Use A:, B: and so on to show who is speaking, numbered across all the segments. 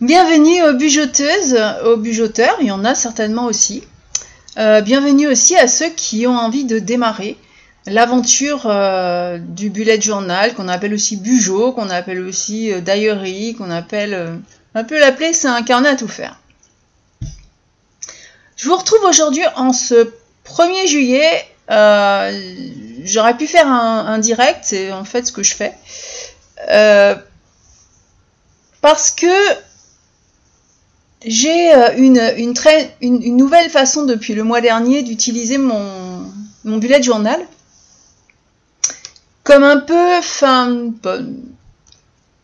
A: Bienvenue aux bujoteuses, aux bujoteurs, il y en a certainement aussi. Euh, bienvenue aussi à ceux qui ont envie de démarrer l'aventure euh, du bullet journal, qu'on appelle aussi bujo, qu'on appelle aussi euh, diary, qu'on appelle... on peut l'appeler c'est un carnet à tout faire. Je vous retrouve aujourd'hui en ce 1er juillet. J'aurais pu faire un direct, c'est en fait ce que je fais. Parce que j'ai euh, une, une, nouvelle façon depuis le mois dernier d'utiliser mon, mon bullet journal. Comme un peu, enfin,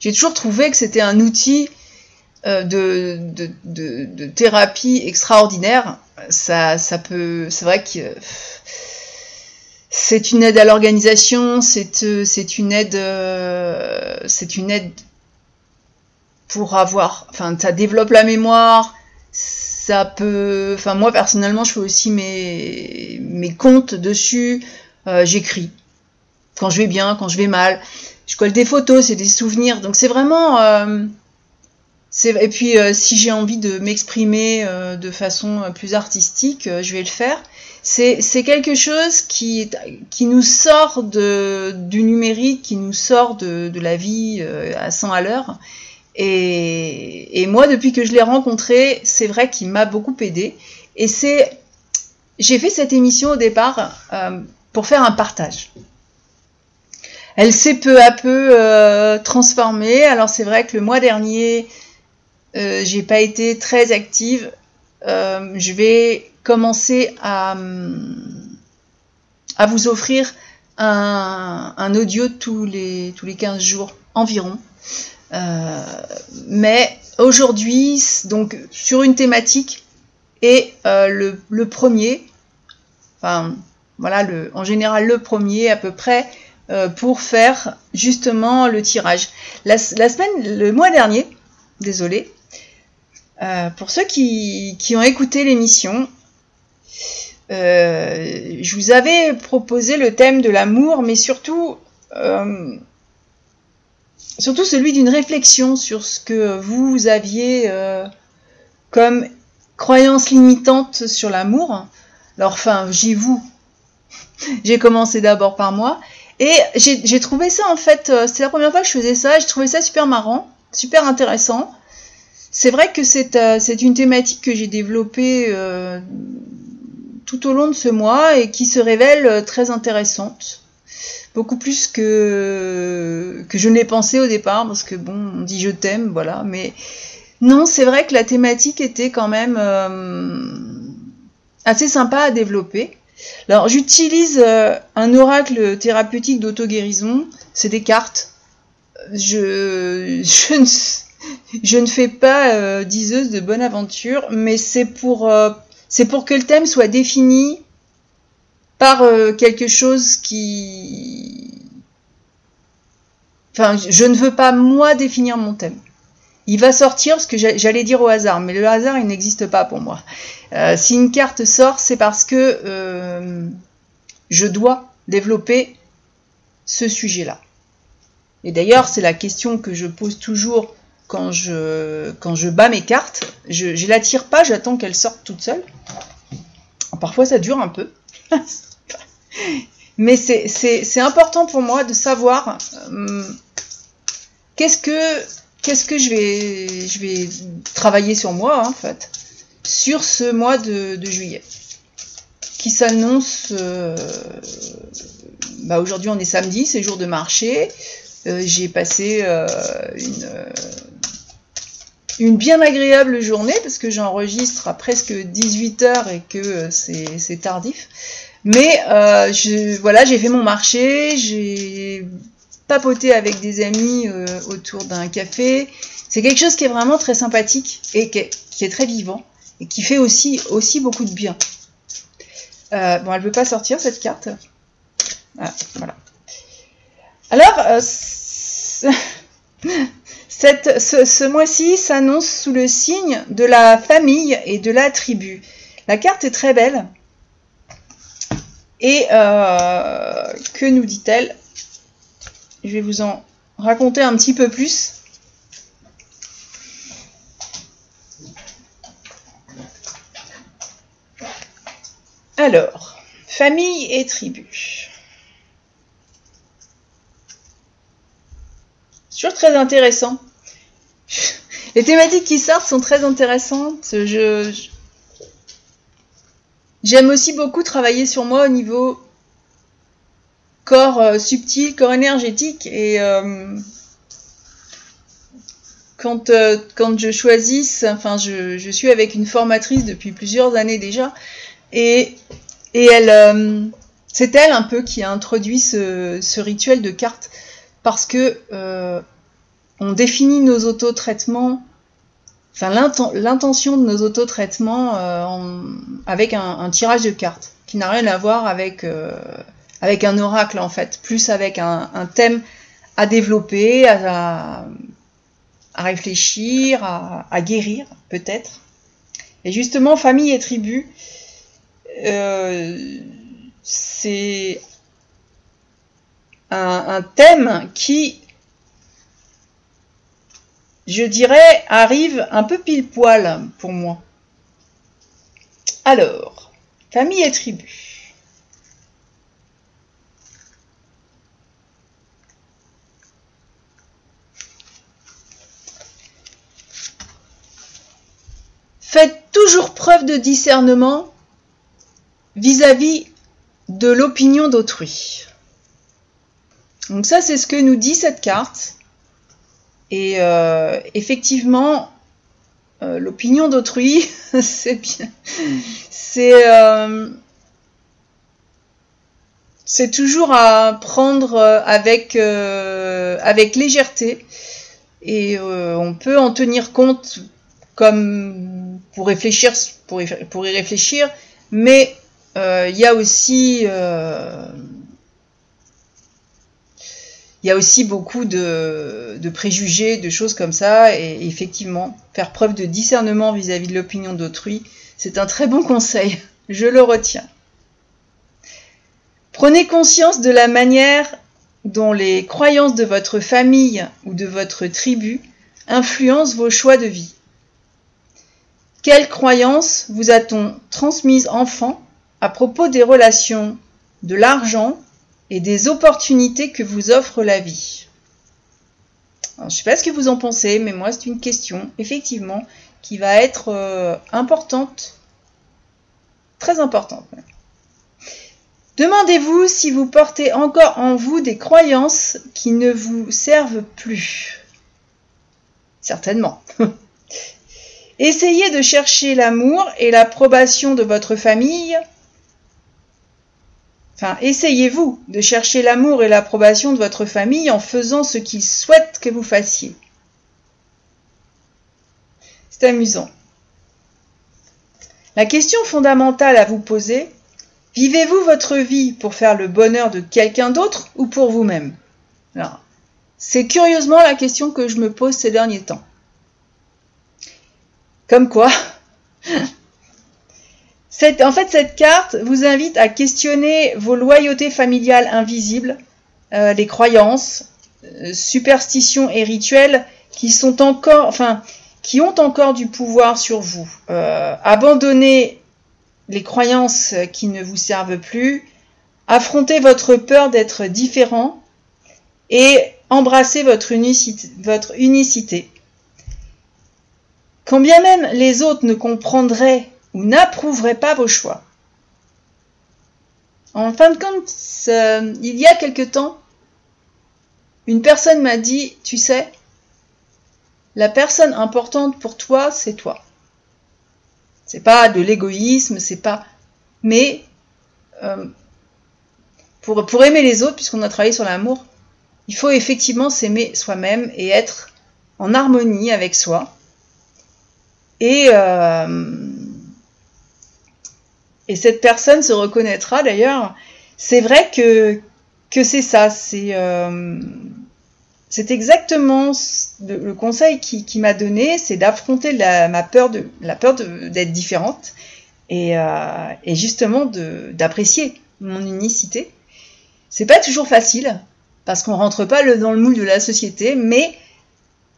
A: j'ai toujours trouvé que c'était un outil euh, de, de, de, thérapie extraordinaire. Ça, ça peut, c'est vrai que c'est une aide à l'organisation, c'est une aide, euh, c'est une aide pour avoir, enfin, ça développe la mémoire, ça peut, enfin, moi personnellement, je fais aussi mes, mes comptes dessus, euh, j'écris. Quand je vais bien, quand je vais mal, je colle des photos, c'est des souvenirs, donc c'est vraiment, euh, et puis euh, si j'ai envie de m'exprimer de façon plus artistique, je vais le faire. C'est quelque chose qui, qui nous sort de, du numérique, qui nous sort de, de la vie à 100 à l'heure et, moi, depuis que je l'ai rencontré, c'est vrai qu'il m'a beaucoup aidé. Et c'est, j'ai fait cette émission au départ euh, pour faire un partage. Elle s'est peu à peu euh, transformée. Alors c'est vrai que le mois dernier, euh, j'ai pas été très active. Euh, je vais commencer à, à vous offrir un, un audio tous les, tous les 15 jours environ. Euh, mais aujourd'hui, donc sur une thématique, et euh, le, premier, enfin voilà, en général le premier à peu près, euh, pour faire justement le tirage. La, semaine, le mois dernier, désolé, pour ceux qui ont écouté l'émission, je vous avais proposé le thème de l'amour, mais surtout surtout celui d'une réflexion sur ce que vous aviez euh, comme croyance limitante sur l'amour. Alors, enfin, j'ai vous. j'ai commencé d'abord par moi. Et j'ai trouvé ça, en fait, euh, c'est la première fois que je faisais ça, j'ai trouvé ça super marrant, super intéressant. C'est vrai que c'est euh, une thématique que j'ai développée tout au long de ce mois et qui se révèle très intéressante beaucoup plus que, que je ne l'ai pensé au départ, parce que bon, on dit je t'aime, voilà, mais non, c'est vrai que la thématique était quand même euh, assez sympa à développer. Alors j'utilise euh, un oracle thérapeutique d'auto-guérison, c'est des cartes. Je, je, ne, je ne fais pas euh, diseuse de bonne aventure, mais c'est pour, c'est pour que le thème soit défini par euh, quelque chose qui... Enfin, je ne veux pas moi définir mon thème. Il va sortir ce que j'allais dire au hasard, mais le hasard, il n'existe pas pour moi. Euh, si une carte sort, c'est parce que euh, je dois développer ce sujet-là. Et d'ailleurs, c'est la question que je pose toujours quand je, quand je bats mes cartes. Je ne la tire pas, j'attends qu'elle sorte toute seule. Parfois, ça dure un peu. Mais c'est important pour moi de savoir euh, qu'est-ce que que je vais je vais travailler sur moi en fait sur ce mois de, juillet qui s'annonce euh, bah aujourd'hui on est samedi c'est jour de marché. Euh, j'ai passé une une bien agréable journée parce que j'enregistre à presque 18h et que c'est tardif. Mais euh, voilà, j'ai fait mon marché, j'ai papoté avec des amis euh, autour d'un café. C'est quelque chose qui est vraiment très sympathique et qui est, très vivant et qui fait aussi, beaucoup de bien. Euh, bon, elle ne veut pas sortir cette carte. Ah, voilà. Alors, Ce, mois-ci s'annonce sous le signe de la famille et de la tribu. La carte est très belle. Et euh, que nous dit-elle? Je vais vous en raconter un petit peu plus. Alors, famille et tribu. C'est toujours très intéressant. Les thématiques qui sortent sont très intéressantes. Je, j'aime aussi beaucoup travailler sur moi au niveau corps euh, subtil, corps énergétique. Et euh, quand, euh, quand je choisis, enfin je, je, suis avec une formatrice depuis plusieurs années déjà. Et, et elle c'est elle un peu qui a introduit ce, ce rituel de cartes. Parce que on définit nos autotraitements, enfin l'intention de nos autotraitements euh, avec un, tirage de cartes qui n'a rien à voir avec, euh, un oracle en fait, plus avec un, thème à développer, à, réfléchir, à, guérir peut-être. Et justement, famille et tribu, euh, c'est un, thème qui je dirais, arrive un peu pile poil pour moi. Alors, famille et tribu. Faites toujours preuve de discernement vis-à-vis de l'opinion d'autrui. Donc ça, c'est ce que nous dit cette carte. Et euh, effectivement, euh, l'opinion d'autrui, c'est bien. C'est euh, c'est toujours à prendre avec, avec légèreté et on peut en tenir compte comme pour réfléchir pour y, pour y réfléchir mais il y a aussi il y a aussi beaucoup de, préjugés, de choses comme ça, et effectivement, faire preuve de discernement vis-à-vis de l'opinion d'autrui, c'est un très bon conseil, je le retiens. Prenez conscience de la manière dont les croyances de votre famille ou de votre tribu influencent vos choix de vie. Quelles croyances vous a-t-on transmises enfant à propos des relations, de l'argent, et des opportunités que vous offre la vie. je ne sais pas ce que vous en pensez, mais moi c'est une question, effectivement, qui va être euh, importante, très importante. Demandez-vous si vous portez encore en vous des croyances qui ne vous servent plus. Certainement. Essayez de chercher l'amour et l'approbation de votre famille Enfin, essayez-vous de chercher l'amour et l'approbation de votre famille en faisant ce qu'ils souhaitent que vous fassiez. C'est amusant. La question fondamentale à vous poser, vivez-vous votre vie pour faire le bonheur de quelqu'un d'autre ou pour vous-même? C'est curieusement la question que je me pose ces derniers temps. Comme quoi, en fait, cette carte vous invite à questionner vos loyautés familiales invisibles, euh, les croyances, euh, superstitions et rituels qui ont encore du pouvoir sur vous. Euh, abandonnez les croyances qui ne vous servent plus, affrontez votre peur d'être différent et embrassez votre unicité, votre unicité. Quand bien même les autres ne comprendraient ou pas vos choix. En fin de compte, il y a quelque temps, une personne m'a dit, tu sais, la personne importante pour toi, c'est toi. C'est pas de l'égoïsme, c'est pas. Mais euh, pour, pour aimer les autres, puisqu'on a travaillé sur l'amour, il faut effectivement s'aimer soi-même et être en harmonie avec soi. Et euh, et cette personne se reconnaîtra d'ailleurs. C'est vrai que, que c'est ça, c'est euh, exactement le, conseil qui, qui m'a donné, c'est d'affronter la, ma peur de la peur d'être différente et, euh, et justement d'apprécier mon unicité. C'est pas toujours facile parce qu'on rentre pas dans le moule de la société, mais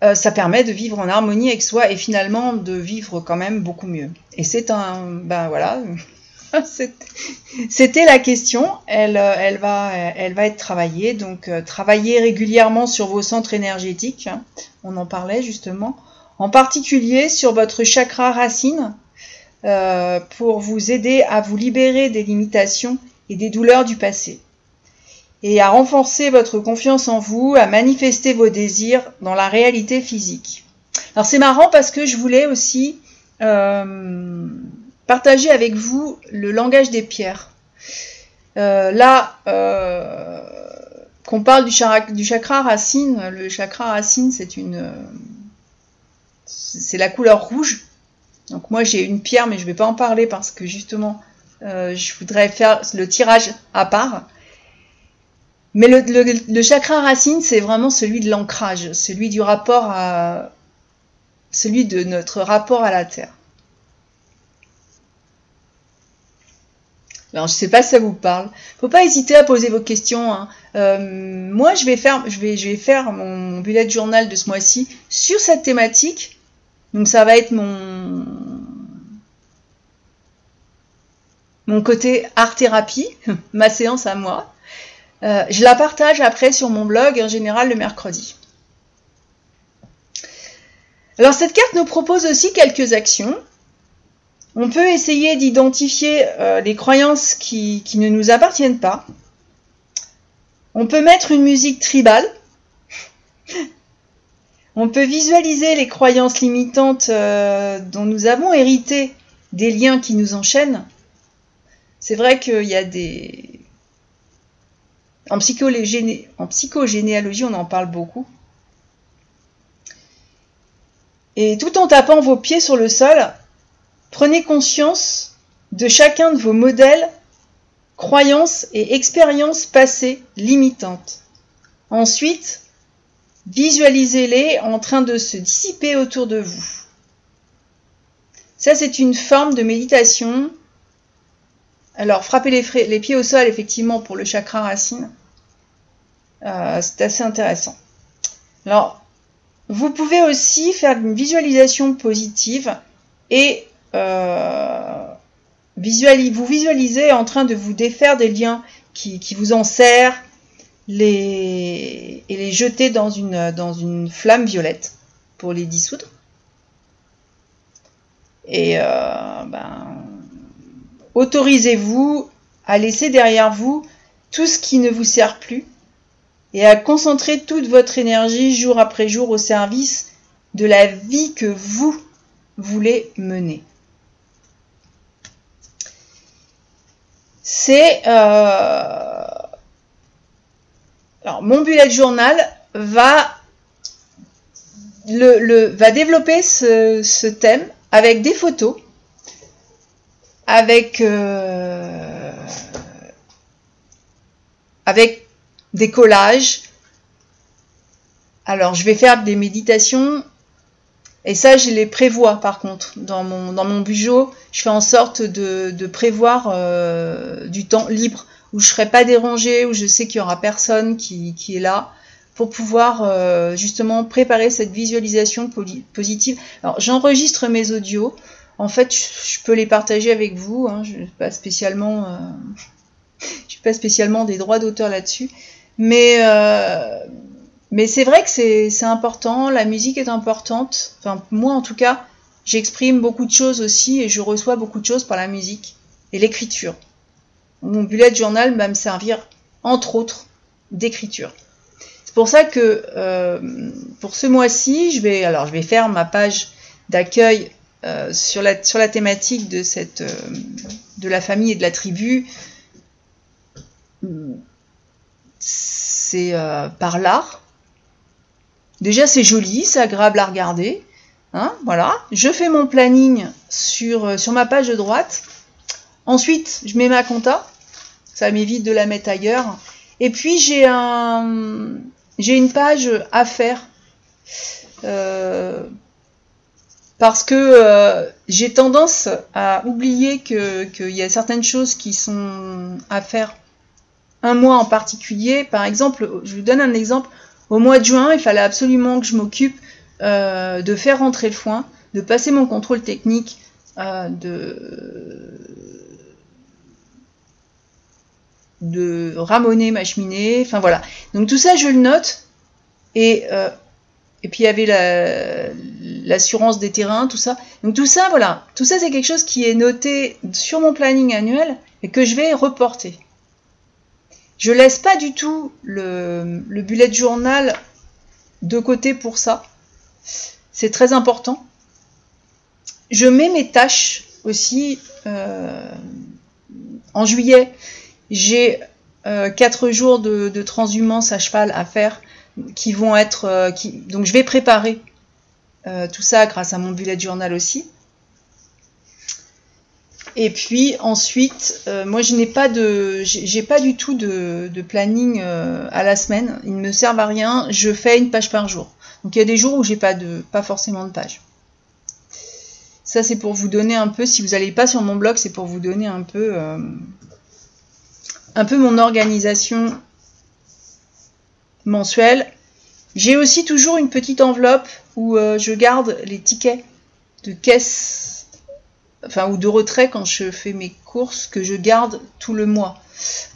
A: euh, ça permet de vivre en harmonie avec soi et finalement de vivre quand même beaucoup mieux. Et c'est un, ben voilà, C'était la question. Elle, euh, elle, va, être travaillée. Donc, euh, travaillez régulièrement sur vos centres énergétiques. Hein. On en parlait justement. En particulier sur votre chakra racine euh, pour vous aider à vous libérer des limitations et des douleurs du passé. Et à renforcer votre confiance en vous, à manifester vos désirs dans la réalité physique. Alors c'est marrant parce que je voulais aussi partager avec vous le langage des pierres. Euh, là, euh, qu'on parle du, chakra, racine, le chakra racine, c'est une, c'est la couleur rouge. Donc moi j'ai une pierre, mais je ne vais pas en parler parce que justement, euh, je voudrais faire le tirage à part. Mais le, le chakra racine, c'est vraiment celui de l'ancrage, celui du rapport à, celui de notre rapport à la terre. Alors, je ne sais pas si ça vous parle. Faut pas hésiter à poser vos questions. Hein. Euh, moi, je vais faire, je vais, je vais faire mon bullet journal de ce mois-ci sur cette thématique. Donc, ça va être mon mon côté art thérapie, ma séance à moi. Euh, je la partage après sur mon blog en général le mercredi. Alors cette carte nous propose aussi quelques actions on peut essayer d'identifier euh, les croyances qui, ne nous appartiennent pas. On peut mettre une musique tribale. On peut visualiser les croyances limitantes euh, dont nous avons hérité des liens qui nous enchaînent. C'est vrai qu'il y a des... En, en psychogénéalogie, on en parle beaucoup. Et tout en tapant vos pieds sur le sol, Prenez conscience de chacun de vos modèles, croyances et expériences passées limitantes. Ensuite, visualisez-les en train de se dissiper autour de vous. Ça, c'est une forme de méditation. Alors, frappez les, pieds au sol, effectivement, pour le chakra racine. Euh, c'est assez intéressant. Alors, vous pouvez aussi faire une visualisation positive et euh, vous visualisez en train de vous défaire des liens qui, vous en serrent et les jeter dans une, dans une flamme violette pour les dissoudre. Et euh, ben, autorisez-vous à laisser derrière vous tout ce qui ne vous sert plus et à concentrer toute votre énergie jour après jour au service de la vie que vous voulez mener. C'est euh, alors mon bullet journal va développer ce, thème avec des photos, avec euh, avec des collages. Alors je vais faire des méditations et ça, je les prévois par contre. Dans mon, dans mon bureau, je fais en sorte de, prévoir euh, du temps libre où je ne serai pas dérangée, où je sais qu'il y aura personne qui, est là pour pouvoir euh, justement préparer cette visualisation positive. Alors j'enregistre mes audios. En fait, je, peux les partager avec vous. Hein. je n'ai pas spécialement, euh, pas spécialement des droits d'auteur là-dessus, mais mais c'est vrai que c'est important, la musique est importante. Enfin, moi en tout cas, j'exprime beaucoup de choses aussi et je reçois beaucoup de choses par la musique et l'écriture. Mon bullet journal va me servir, entre autres, d'écriture. C'est pour ça que euh, pour ce mois-ci, je vais, alors je vais faire ma page d'accueil euh, sur, la, sur la thématique de, cette, euh, de la famille et de la tribu. C'est par l'art, Déjà, c'est joli, c'est agréable à regarder. Hein, voilà. Je fais mon planning sur, euh, ma page de droite. Ensuite, je mets ma compta. Ça m'évite de la mettre ailleurs. Et puis, j'ai un, j'ai une page à faire. Euh, parce que euh, j'ai tendance à oublier qu'il y a certaines choses qui sont à faire un mois en particulier. Par exemple, je vous donne un exemple. Au mois de juin, il fallait absolument que je m'occupe euh, de faire rentrer le foin, de passer mon contrôle technique, euh, de, ramoner ma cheminée. Enfin voilà. Donc tout ça, je le note. Et, euh, et puis il y avait l'assurance des terrains, tout ça. Donc tout ça, voilà. Tout ça, c'est quelque chose qui est noté sur mon planning annuel et que je vais reporter. Je laisse pas du tout le, le bullet journal de côté pour ça. C'est très important. Je mets mes tâches aussi euh, en juillet. J'ai euh, quatre jours de, transhumance à cheval à faire qui vont être. Euh, donc je vais préparer tout ça grâce à mon bullet journal aussi. Et puis ensuite, moi je n'ai pas de, j'ai pas du tout de, planning à la semaine. Ils ne me servent à rien. Je fais une page par jour. Donc il y a des jours où j'ai pas de, pas forcément de page. Ça, c'est pour vous donner un peu, si vous n'allez pas sur mon blog, c'est pour vous donner un peu, euh, un peu mon organisation mensuelle. J'ai aussi toujours une petite enveloppe où euh, je garde les tickets de caisse, enfin, ou de retrait quand je fais mes courses que je garde tout le mois.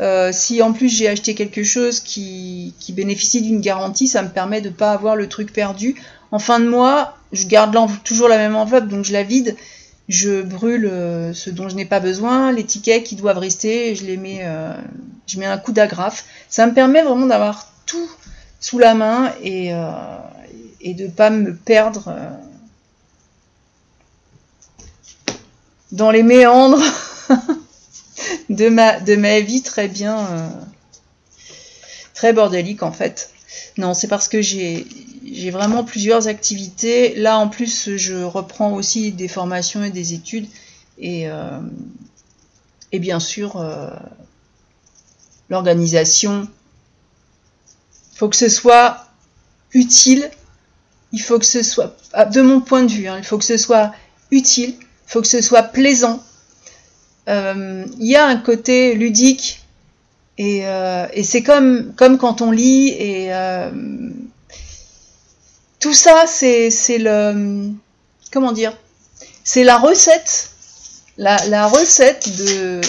A: Euh, si en plus j'ai acheté quelque chose qui, qui bénéficie d'une garantie, ça me permet de ne pas avoir le truc perdu. En fin de mois, je garde toujours la même enveloppe, donc je la vide. Je brûle euh, ce dont je n'ai pas besoin, les tickets qui doivent rester, je les mets, euh, je mets un coup d'agrafe. Ça me permet vraiment d'avoir tout sous la main et, et de ne pas me perdre dans les méandres de, ma, de ma vie très bien, très bordélique en fait. Non, c'est parce que j'ai j'ai vraiment plusieurs activités. Là, en plus, je reprends aussi des formations et des études. Et, euh, et bien sûr, euh, l'organisation. Il faut que ce soit utile. Il faut que ce soit, ah, de mon point de vue, hein, il faut que ce soit utile. Faut que ce soit plaisant. Euh, il y a un côté ludique et, et c'est comme, comme quand on lit et tout ça, c'est le. Comment dire C'est la recette. La, recette de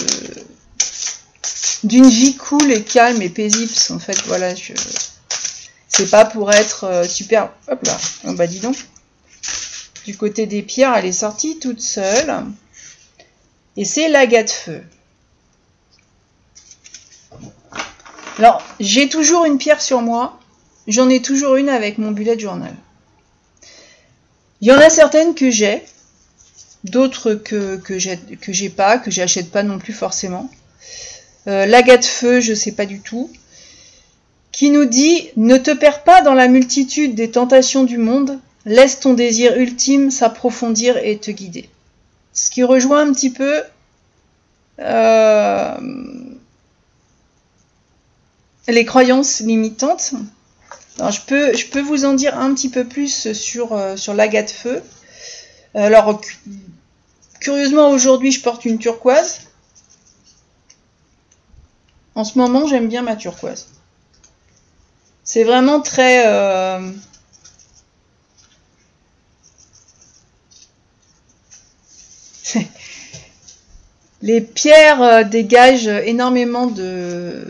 A: d'une vie cool et calme et paisible. En fait, voilà, je. C'est pas pour être euh, super. Hop là. Oh, bah dis donc. Du côté des pierres, elle est sortie toute seule. Et c'est l'aga de feu. Alors, j'ai toujours une pierre sur moi. J'en ai toujours une avec mon bullet journal. Il y en a certaines que j'ai, d'autres que, que j'ai pas, que j'achète pas non plus forcément. Euh, de feu, je sais pas du tout. Qui nous dit Ne te perds pas dans la multitude des tentations du monde, laisse ton désir ultime s'approfondir et te guider. Ce qui rejoint un petit peu euh, les croyances limitantes je, peux, vous en dire un petit peu plus sur, euh, sur l'agate feu. Alors, curieusement, aujourd'hui, je porte une turquoise. En ce moment, j'aime bien ma turquoise. C'est vraiment très... Euh, Les pierres euh, dégagent énormément de,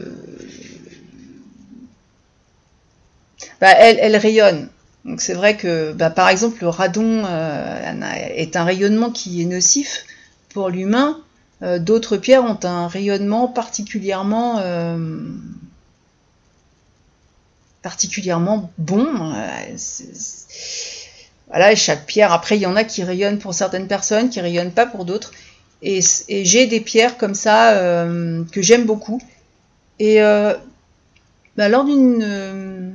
A: bah, elle, elle, rayonne. Donc c'est vrai que, bah, par exemple, le radon euh, est un rayonnement qui est nocif pour l'humain. Euh, d'autres pierres ont un rayonnement particulièrement, particulièrement bon. voilà, chaque pierre. Après, il y en a qui rayonnent pour certaines personnes, qui rayonnent pas pour d'autres. Et, j'ai des pierres comme ça que j'aime beaucoup. Et bah, lors d'une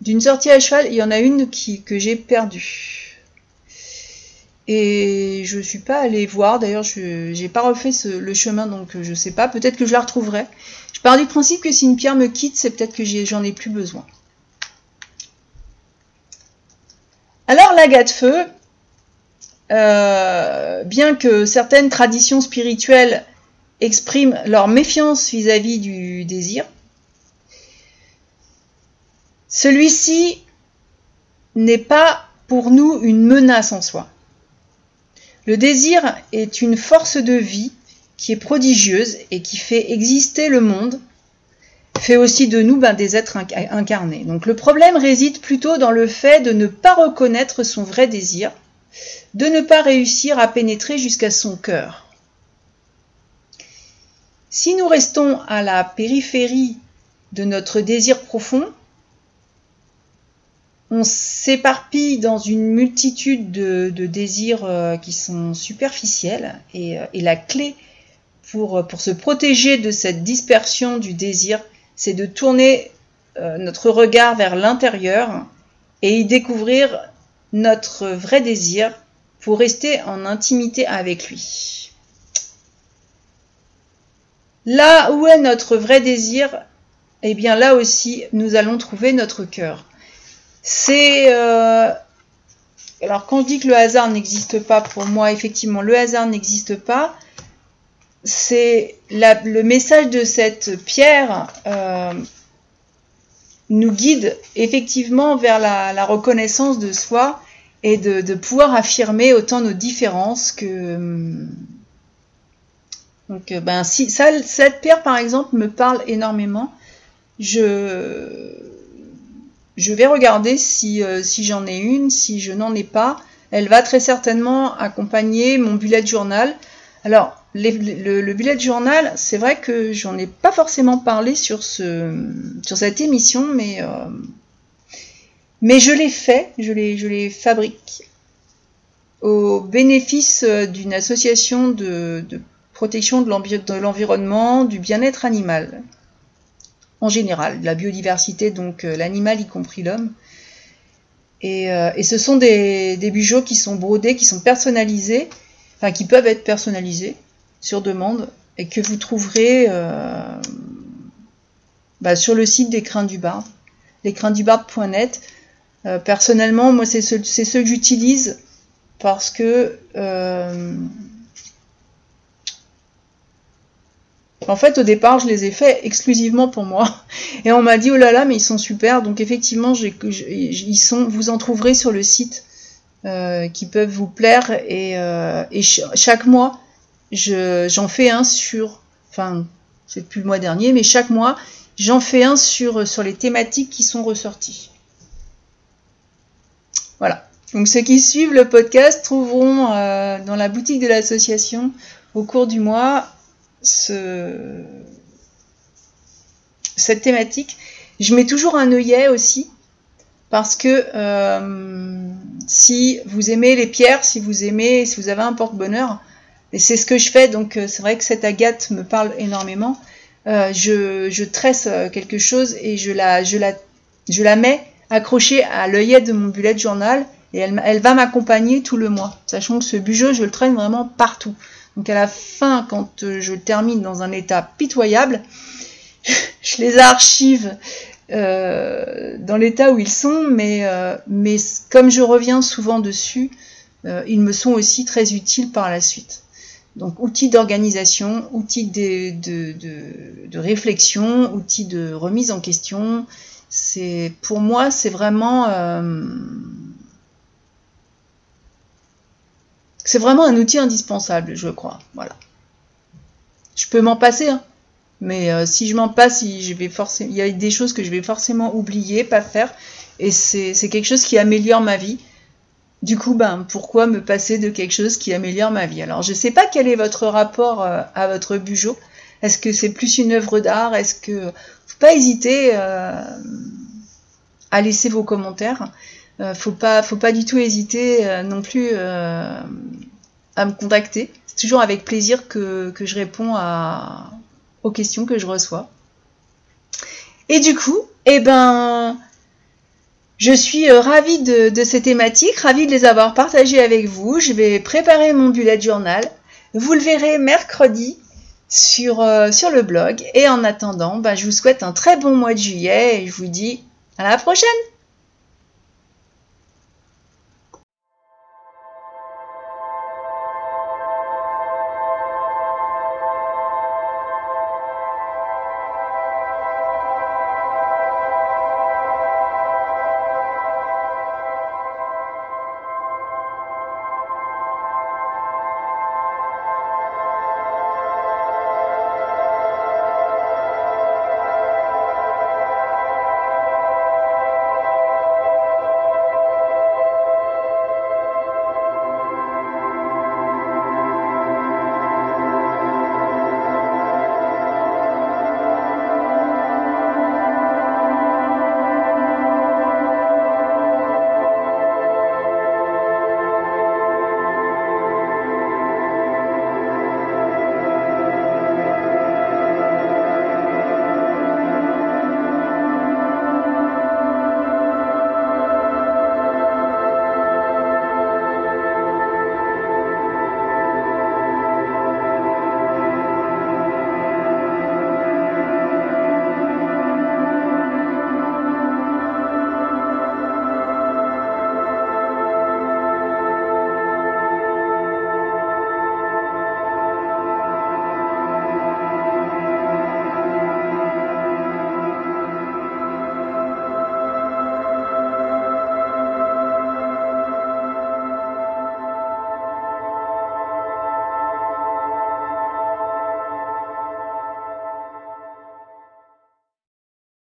A: d'une sortie à cheval, il y en a une qui, que j'ai perdue. Et je suis pas allée voir, d'ailleurs je n'ai pas refait le chemin donc je sais pas, peut-être que je la retrouverai. Je pars du principe que si une pierre me quitte, c'est peut-être que j'en ai, plus besoin. Alors l'agate feu, euh, bien que certaines traditions spirituelles expriment leur méfiance vis à -vis du désir, celui-ci n'est pas pour nous une menace en soi. Le désir est une force de vie qui est prodigieuse et qui fait exister le monde, fait aussi de nous ben, des êtres incarnés. Donc le problème réside plutôt dans le fait de ne pas reconnaître son vrai désir, de ne pas réussir à pénétrer jusqu'à son cœur. Si nous restons à la périphérie de notre désir profond, on s'éparpille dans une multitude de, désirs euh, qui sont superficiels et, euh, la clé pour, pour, se protéger de cette dispersion du désir, c'est de tourner euh, notre regard vers l'intérieur et y découvrir notre vrai désir pour rester en intimité avec lui. Là où est notre vrai désir, eh bien là aussi, nous allons trouver notre cœur. C'est... Euh, alors quand je dis que le hasard n'existe pas, pour moi, effectivement, le hasard n'existe pas. C'est le message de cette pierre euh, nous guide effectivement vers la, reconnaissance de soi et de, pouvoir affirmer autant nos différences que... Donc, ben, si cette pierre, par exemple, me parle énormément, je, je vais regarder si, euh, si j'en ai une, si je n'en ai pas. Elle va très certainement accompagner mon bullet journal. Alors, le, bullet journal, c'est vrai que j'en ai pas forcément parlé sur, ce, sur cette émission, mais, euh, je l'ai fait, je les, fabrique au bénéfice euh, d'une association de, de protection de l'environnement, du bien-être animal en général, la biodiversité, donc euh, l'animal y compris l'homme. Et, ce sont des, bijoux qui sont brodés, qui sont personnalisés, enfin qui peuvent être personnalisés sur demande et que vous trouverez euh, bah, sur le site des crins du bar, lescrinsdubard.net. personnellement, moi, c'est ceux, ceux que j'utilise parce que En fait, au départ, je les ai faits exclusivement pour moi. Et on m'a dit, oh là là, mais ils sont super. Donc effectivement, ils sont, vous en trouverez sur le site euh, qui peuvent vous plaire. Et, euh, chaque mois, j'en fais un sur, enfin, c'est depuis le mois dernier, mais chaque mois, j'en fais un sur, sur les thématiques qui sont ressorties. Voilà. Donc ceux qui suivent le podcast trouveront euh, dans la boutique de l'association au cours du mois cette thématique. Je mets toujours un œillet aussi, parce que euh, si vous aimez les pierres, si vous aimez, si vous avez un porte-bonheur, et c'est ce que je fais, donc euh, c'est vrai que cette agate me parle énormément, euh, je, tresse quelque chose et je la, mets accrochée à l'œillet de mon bullet journal et elle, va m'accompagner tout le mois, sachant que ce bijou, je le traîne vraiment partout. Donc à la fin, quand euh, je termine dans un état pitoyable, je les archive euh, dans l'état où ils sont, euh, mais comme je reviens souvent dessus, ils me sont aussi très utiles par la suite. Donc outils d'organisation, outils de, de, de, réflexion, outils de remise en question. C'est pour moi, c'est vraiment C'est vraiment un outil indispensable, je crois. Voilà. Je peux m'en passer, hein. mais euh, si je m'en passe, je vais forcément, il y a des choses que je vais forcément oublier, pas faire, et c'est quelque chose qui améliore ma vie. Du coup, ben, pourquoi me passer de quelque chose qui améliore ma vie? Alors, je ne sais pas quel est votre rapport euh, à votre bijou. Est-ce que c'est plus une œuvre d'art? Est-ce que faut pas hésiter euh, à laisser vos commentaires euh, faut pas, faut pas du tout hésiter non plus à me contacter. C'est toujours avec plaisir que, je réponds aux questions que je reçois. Et du coup, eh ben, je suis ravie de, ces thématiques, ravie de les avoir partagées avec vous. Je vais préparer mon bullet journal. Vous le verrez mercredi sur, sur le blog. Et en attendant, ben, je vous souhaite un très bon mois de juillet et je vous dis à la prochaine